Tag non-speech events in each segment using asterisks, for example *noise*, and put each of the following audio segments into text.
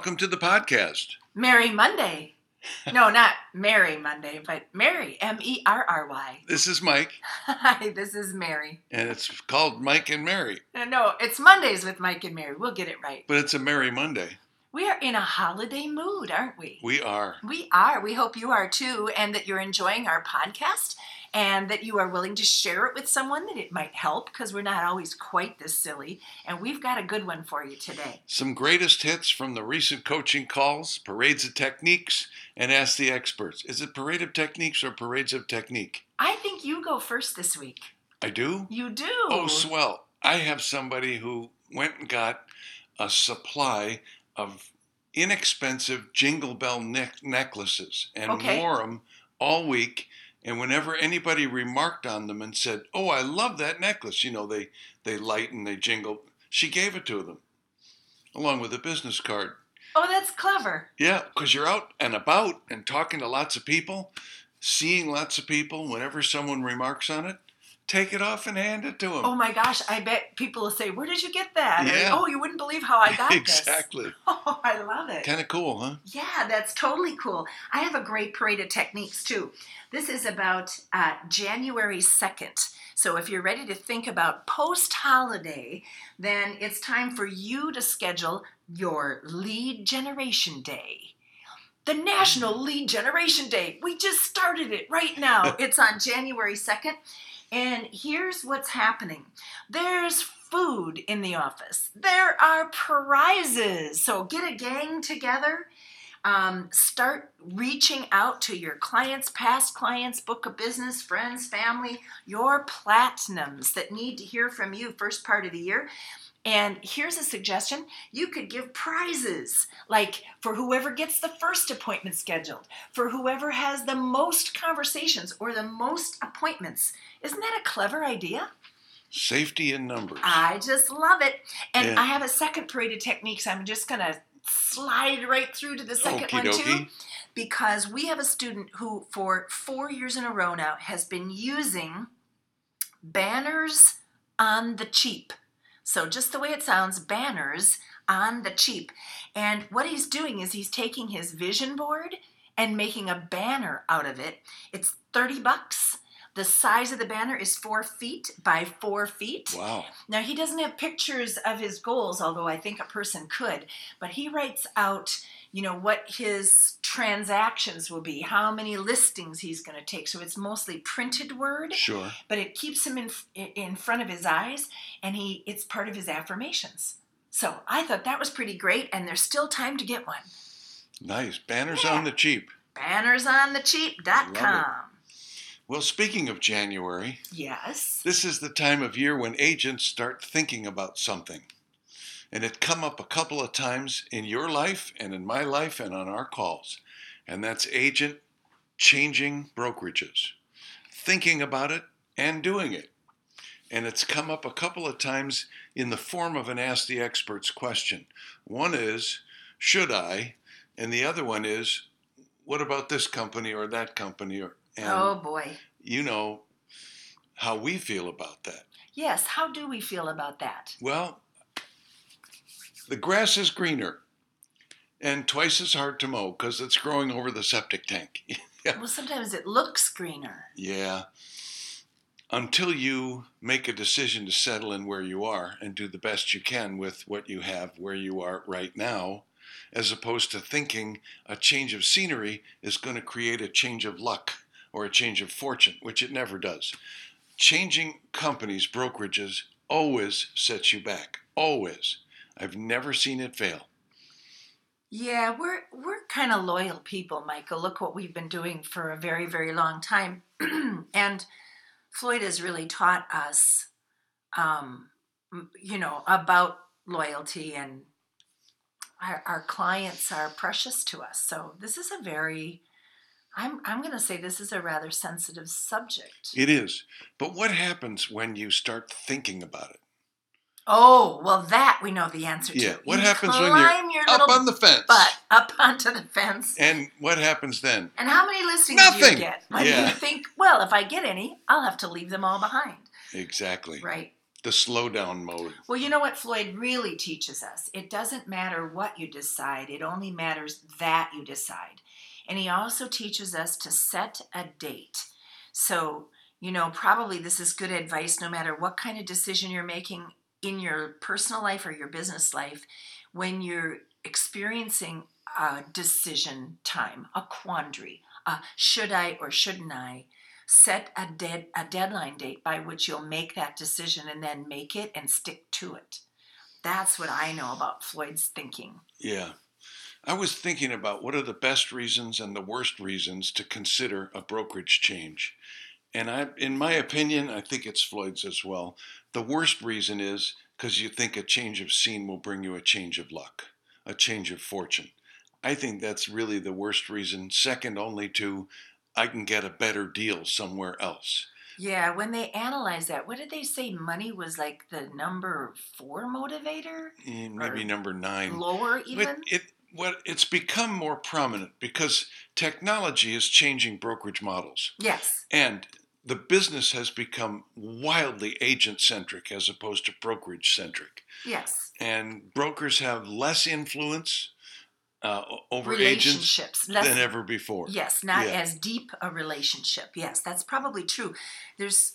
welcome to the podcast. Merry Monday. No, *laughs* not Merry Monday, but Mary, M E R R Y. This is Mike, *laughs* Hi, this is Mary. and it's called Mike and Mary, No, No, it's Mondays with Mike and Mary. We'll get it right. but it's a Merry Monday. We are in a holiday mood, aren't we? We are. We are. We hope you are too, and that you're enjoying our podcast and that you are willing to share it with someone that it might help because we're not always quite this silly. And we've got a good one for you today. Some greatest hits from the recent coaching calls, parades of techniques, and ask the experts. Is it parade of techniques or parades of technique? I think you go first this week. I do? You do. Oh, swell. I have somebody who went and got a supply of inexpensive jingle bell neck- necklaces and Okay. wore them all week. And whenever anybody remarked on them and said, "Oh, I love that necklace," you know, they they light and they jingle. She gave it to them, along with a business card. Oh, that's clever. Yeah, because you're out and about and talking to lots of people, seeing lots of people. Whenever someone remarks on it, take it off and hand it to them. Oh my gosh, I bet people will say, Where did you get that? Or, Yeah. oh, you wouldn't believe how I got *laughs* this. exactly. *laughs* Oh, I love it. Kind of cool, huh? Yeah, that's totally cool. I have a great parade of techniques too. This is about uh, January 2nd. So if you're ready to think about post holiday, then it's time for you to schedule your lead generation day. The National Lead Generation Day. We just started it right now. it's on January 2nd. And here's what's happening there's food in the office, there are prizes. So get a gang together. Um, start reaching out to your clients, past clients, book of business, friends, family, your platinums that need to hear from you first part of the year. And here's a suggestion you could give prizes, like for whoever gets the first appointment scheduled, for whoever has the most conversations or the most appointments. Isn't that a clever idea? Safety in numbers. I just love it. And. I have a second parade of techniques. I'm just going to slide right through to the second one, too because we have a student who, for four years in a row now, has been using banners on the cheap. So, just the way it sounds, banners on the cheap. And what he's doing is he's taking his vision board and making a banner out of it. It's 30 bucks. The size of the banner is four feet by four feet. Wow. Now, he doesn't have pictures of his goals, although I think a person could, but he writes out, you know, what his transactions will be, how many listings he's going to take. So it's mostly printed word, Sure. but it keeps him in in front of his eyes and he it's part of his affirmations. So, I thought that was pretty great and there's still time to get one. Nice. Banners Yeah. on the cheap. Bannersonthecheap.com. Well, speaking of January, Yes. this is the time of year when agents start thinking about something. And it come up a couple of times in your life and in my life and on our calls. And that's agent changing brokerages, thinking about it and doing it. And it's come up a couple of times in the form of an Ask the Experts question. One is, should I? And the other one is, what about this company or that company? Or, and oh boy. you know how we feel about that. Yes, how do we feel about that? Well, the grass is greener and twice as hard to mow because it's growing over the septic tank. *laughs* Well, sometimes it looks greener. yeah. Until you make a decision to settle in where you are and do the best you can with what you have where you are right now, as opposed to thinking a change of scenery is going to create a change of luck or a change of fortune, which it never does. Changing companies, brokerages, always sets you back. Always. I've never seen it fail. Yeah, we're we're kind of loyal people, Michael. Look what we've been doing for a very very long time, *clears throat* and Floyd has really taught us, um, you know, about loyalty and our, our clients are precious to us. So this is a very, I'm I'm going to say this is a rather sensitive subject. It is. But what happens when you start thinking about it? Oh well, that we know the answer to. Yeah. What You happens when climb you're your up little on the fence? butt up onto the fence? And what happens then? And how many listings do Nothing. you get? When Yeah. you think, well, if I get any, I'll have to leave them all behind. Exactly. Right. the slowdown mode. Well, you know what Floyd really teaches us? It doesn't matter what you decide, it only matters that you decide. And he also teaches us to set a date. So, you know, probably this is good advice no matter what kind of decision you're making in your personal life or your business life. When you're experiencing a decision time, a quandary, a should I or shouldn't I, set a dead a deadline date by which you'll make that decision and then make it and stick to it. That's what I know about Floyd's thinking. Yeah. I was thinking about what are the best reasons and the worst reasons to consider a brokerage change. And I in my opinion, I think it's Floyd's as well. The worst reason is because you think a change of scene will bring you a change of luck, a change of fortune. I think that's really the worst reason, second only to I can get a better deal somewhere else. Yeah, when they analyze that, what did they say? Money was like the number four motivator, Eh, Maybe number nine. lower even. But it what it's become more prominent because technology is changing brokerage models. yes, And the business has become wildly agent centric as opposed to brokerage centric. yes. And brokers have less influence uh, over agents less than ever before. Yes, not Yeah. as deep a relationship. Yes, that's probably true. There's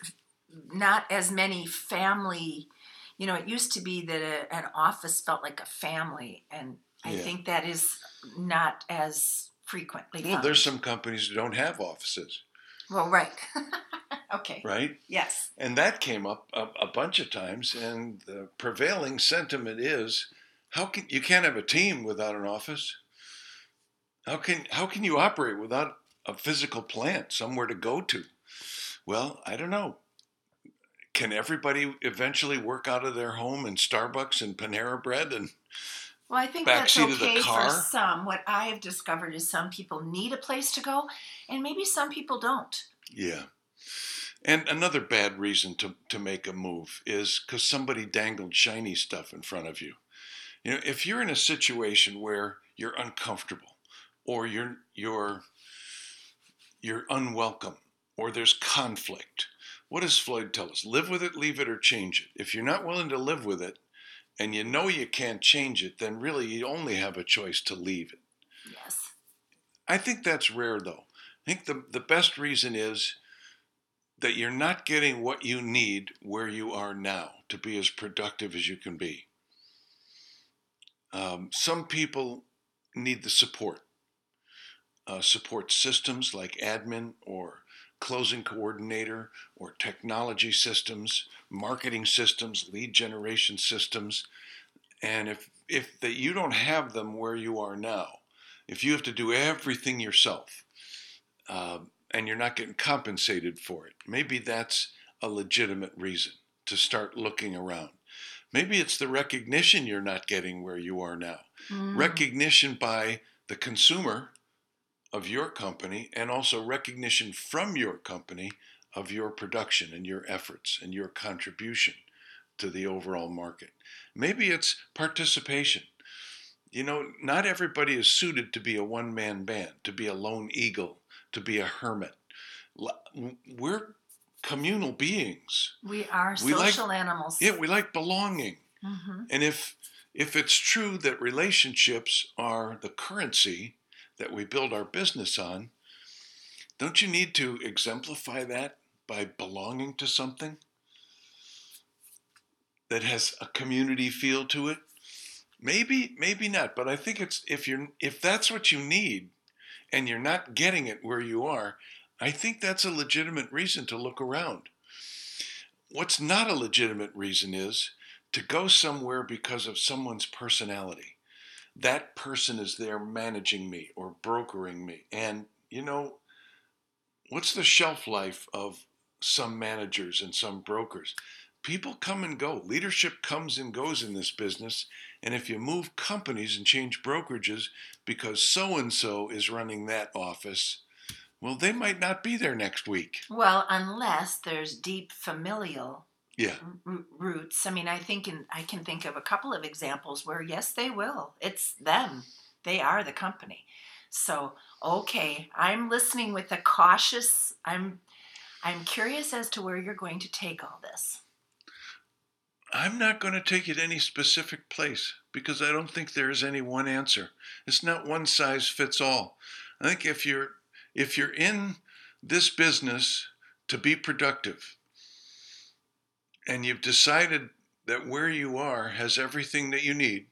not as many family. You know, it used to be that a, an office felt like a family, and I Yeah. think that is not as frequently. Well, found. there's some companies that don't have offices, Well, right. *laughs* okay. right? Yes. And that came up a, a bunch of times. And the prevailing sentiment is, how can you can't have a team without an office? How can how can you operate without a physical plant somewhere to go to? Well, I don't know. Can everybody eventually work out of their home in Starbucks and Panera Bread and Well, I think that's Backseat of the okay for some. What I have discovered is some people need a place to go, and maybe some people don't. Yeah. And another bad reason to, to make a move is because somebody dangled shiny stuff in front of you. You know, if you're in a situation where you're uncomfortable or you're you're you're unwelcome or there's conflict, what does Floyd tell us? Live with it, leave it, or change it. If you're not willing to live with it and you know you can't change it, then really you only have a choice to leave it. Yes. I think that's rare, though. I think the, the best reason is that you're not getting what you need where you are now to be as productive as you can be. Um, some people need the support, uh, support systems like admin or closing coordinator or technology systems, marketing systems, lead generation systems. And if, if that you don't have them where you are now, if you have to do everything yourself um, and you're not getting compensated for it, maybe that's a legitimate reason to start looking around. Maybe it's the recognition you're not getting where you are now. Mm. Recognition by the consumer of your company and also recognition from your company of your production and your efforts and your contribution to the overall market. Maybe it's participation you know, not everybody is suited to be a one man band, to be a lone eagle, to be a hermit. We're communal beings. we are we like- social animals. Yeah, we like belonging. hmm And if if it's true that relationships are the currency that we build our business on, don't you need to exemplify that by belonging to something that has a community feel to it? Maybe, maybe not, but I think it's if you're if that's what you need and you're not getting it where you are, I think that's a legitimate reason to look around. What's not a legitimate reason is to go somewhere because of someone's personality. That person is there managing me or brokering me. And, you know, what's the shelf life of some managers and some brokers? People come and go. Leadership comes and goes in this business. And if you move companies and change brokerages because so and so is running that office, well, they might not be there next week. Well, unless there's deep familial Yeah. r- roots. I mean, I think in, I can think of a couple of examples where yes, they will. It's them. They are the company. So, okay, I'm listening with a cautious. I'm I'm curious as to where you're going to take all this. I'm not going to take it any specific place because I don't think there is any one answer. It's not one size fits all. I think if you're if you're in this business to be productive and you've decided that where you are has everything that you need,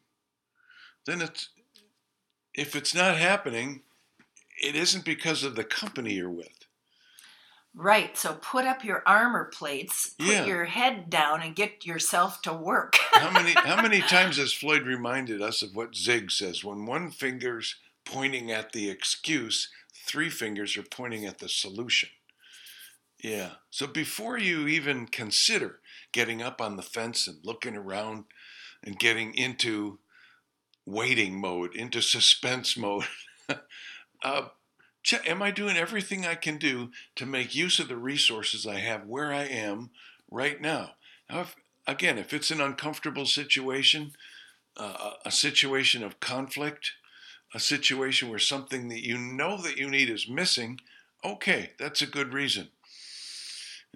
then it's if it's not happening, it isn't because of the company you're with. Right. So put up your armor plates, put Yeah. your head down, and get yourself to work. *laughs* How many how many times has Floyd reminded us of what Zig says? When one finger's pointing at the excuse, three fingers are pointing at the solution. Yeah. So before you even consider getting up on the fence and looking around and getting into waiting mode, into suspense *laughs* mode, uh, am I doing everything I can do to make use of the resources I have where I am right now? Now, if, again, if it's an uncomfortable situation, uh, a situation of conflict, a situation where something that you know that you need is missing, okay, that's a good reason.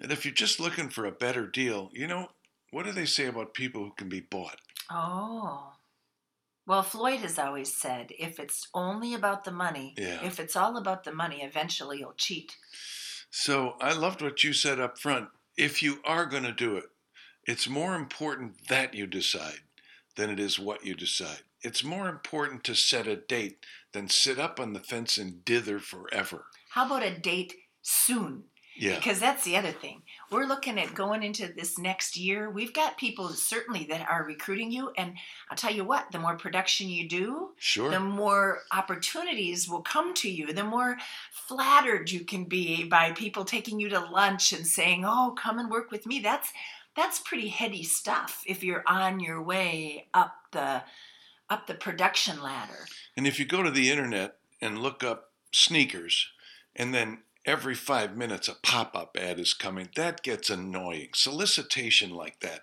And if you're just looking for a better deal, you know, what do they say about people who can be bought? Oh. Well, Floyd has always said if it's only about the money, Yeah. if it's all about the money, eventually you'll cheat. So I loved what you said up front. If you are going to do it, it's more important that you decide than it is what you decide. It's more important to set a date than sit up on the fence and dither forever. How about a date soon? Yeah. Because that's the other thing. We're looking at going into this next year. We've got people certainly that are recruiting you. And I'll tell you what, the more production you do, Sure. the more opportunities will come to you, the more flattered you can be by people taking you to lunch and saying, "Oh, come and work with me." That's that's pretty heady stuff if you're on your way up the up the production ladder. And if you go to the internet and look up sneakers, and then every five minutes a pop up ad is coming, that gets annoying. Solicitation like that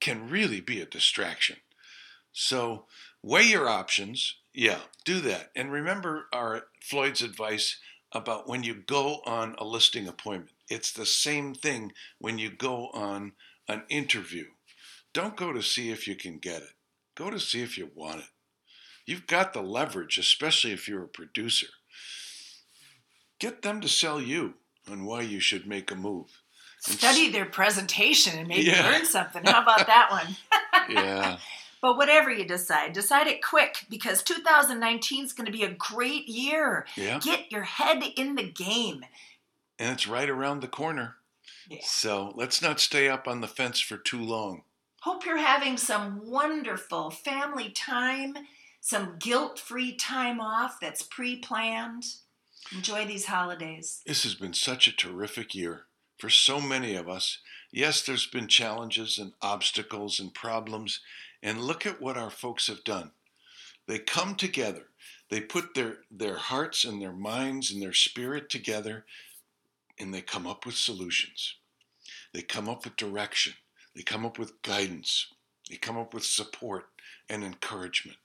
can really be a distraction. So weigh your options. Yeah, do that. And remember our Floyd's advice about when you go on a listing appointment. It's the same thing when you go on an interview. Don't go to see if you can get it. Go to see if you want it. You've got the leverage, especially if you're a producer. Get them to sell you on why you should make a move. And Study their presentation and maybe Yeah. learn something. How about that one? *laughs* *laughs* Yeah. But whatever you decide, decide it quick because 2019 is going to be a great year. Yeah. Get your head in the game. And it's right around the corner. Yeah. So let's not stay up on the fence for too long. Hope you're having some wonderful family time, some guilt free time off that's pre planned. Enjoy these holidays. This has been such a terrific year for so many of us. Yes, there's been challenges and obstacles and problems. And look at what our folks have done. They come together. They put their, their hearts and their minds and their spirit together and they come up with solutions. They come up with direction. They come up with guidance. They come up with support and encouragement.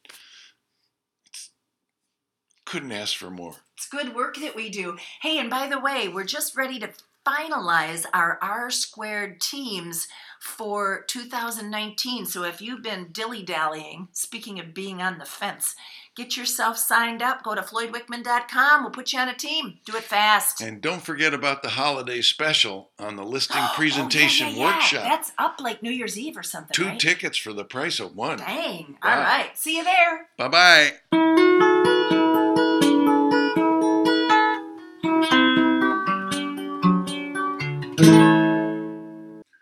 Couldn't ask for more. It's good work that we do. Hey, and by the way, we're just ready to finalize our R squared teams for 2019. So if you've been dilly dallying, speaking of being on the fence, get yourself signed up. Go to floydwickman.com. We'll put you on a team. Do it fast. And don't forget about the holiday special on the *gasps* oh, listing Oh, yeah, presentation yeah, yeah. workshop. That's up like New Year's Eve or something. Two right? tickets for the price of one. Dang. Wow. All right. See you there. Bye bye.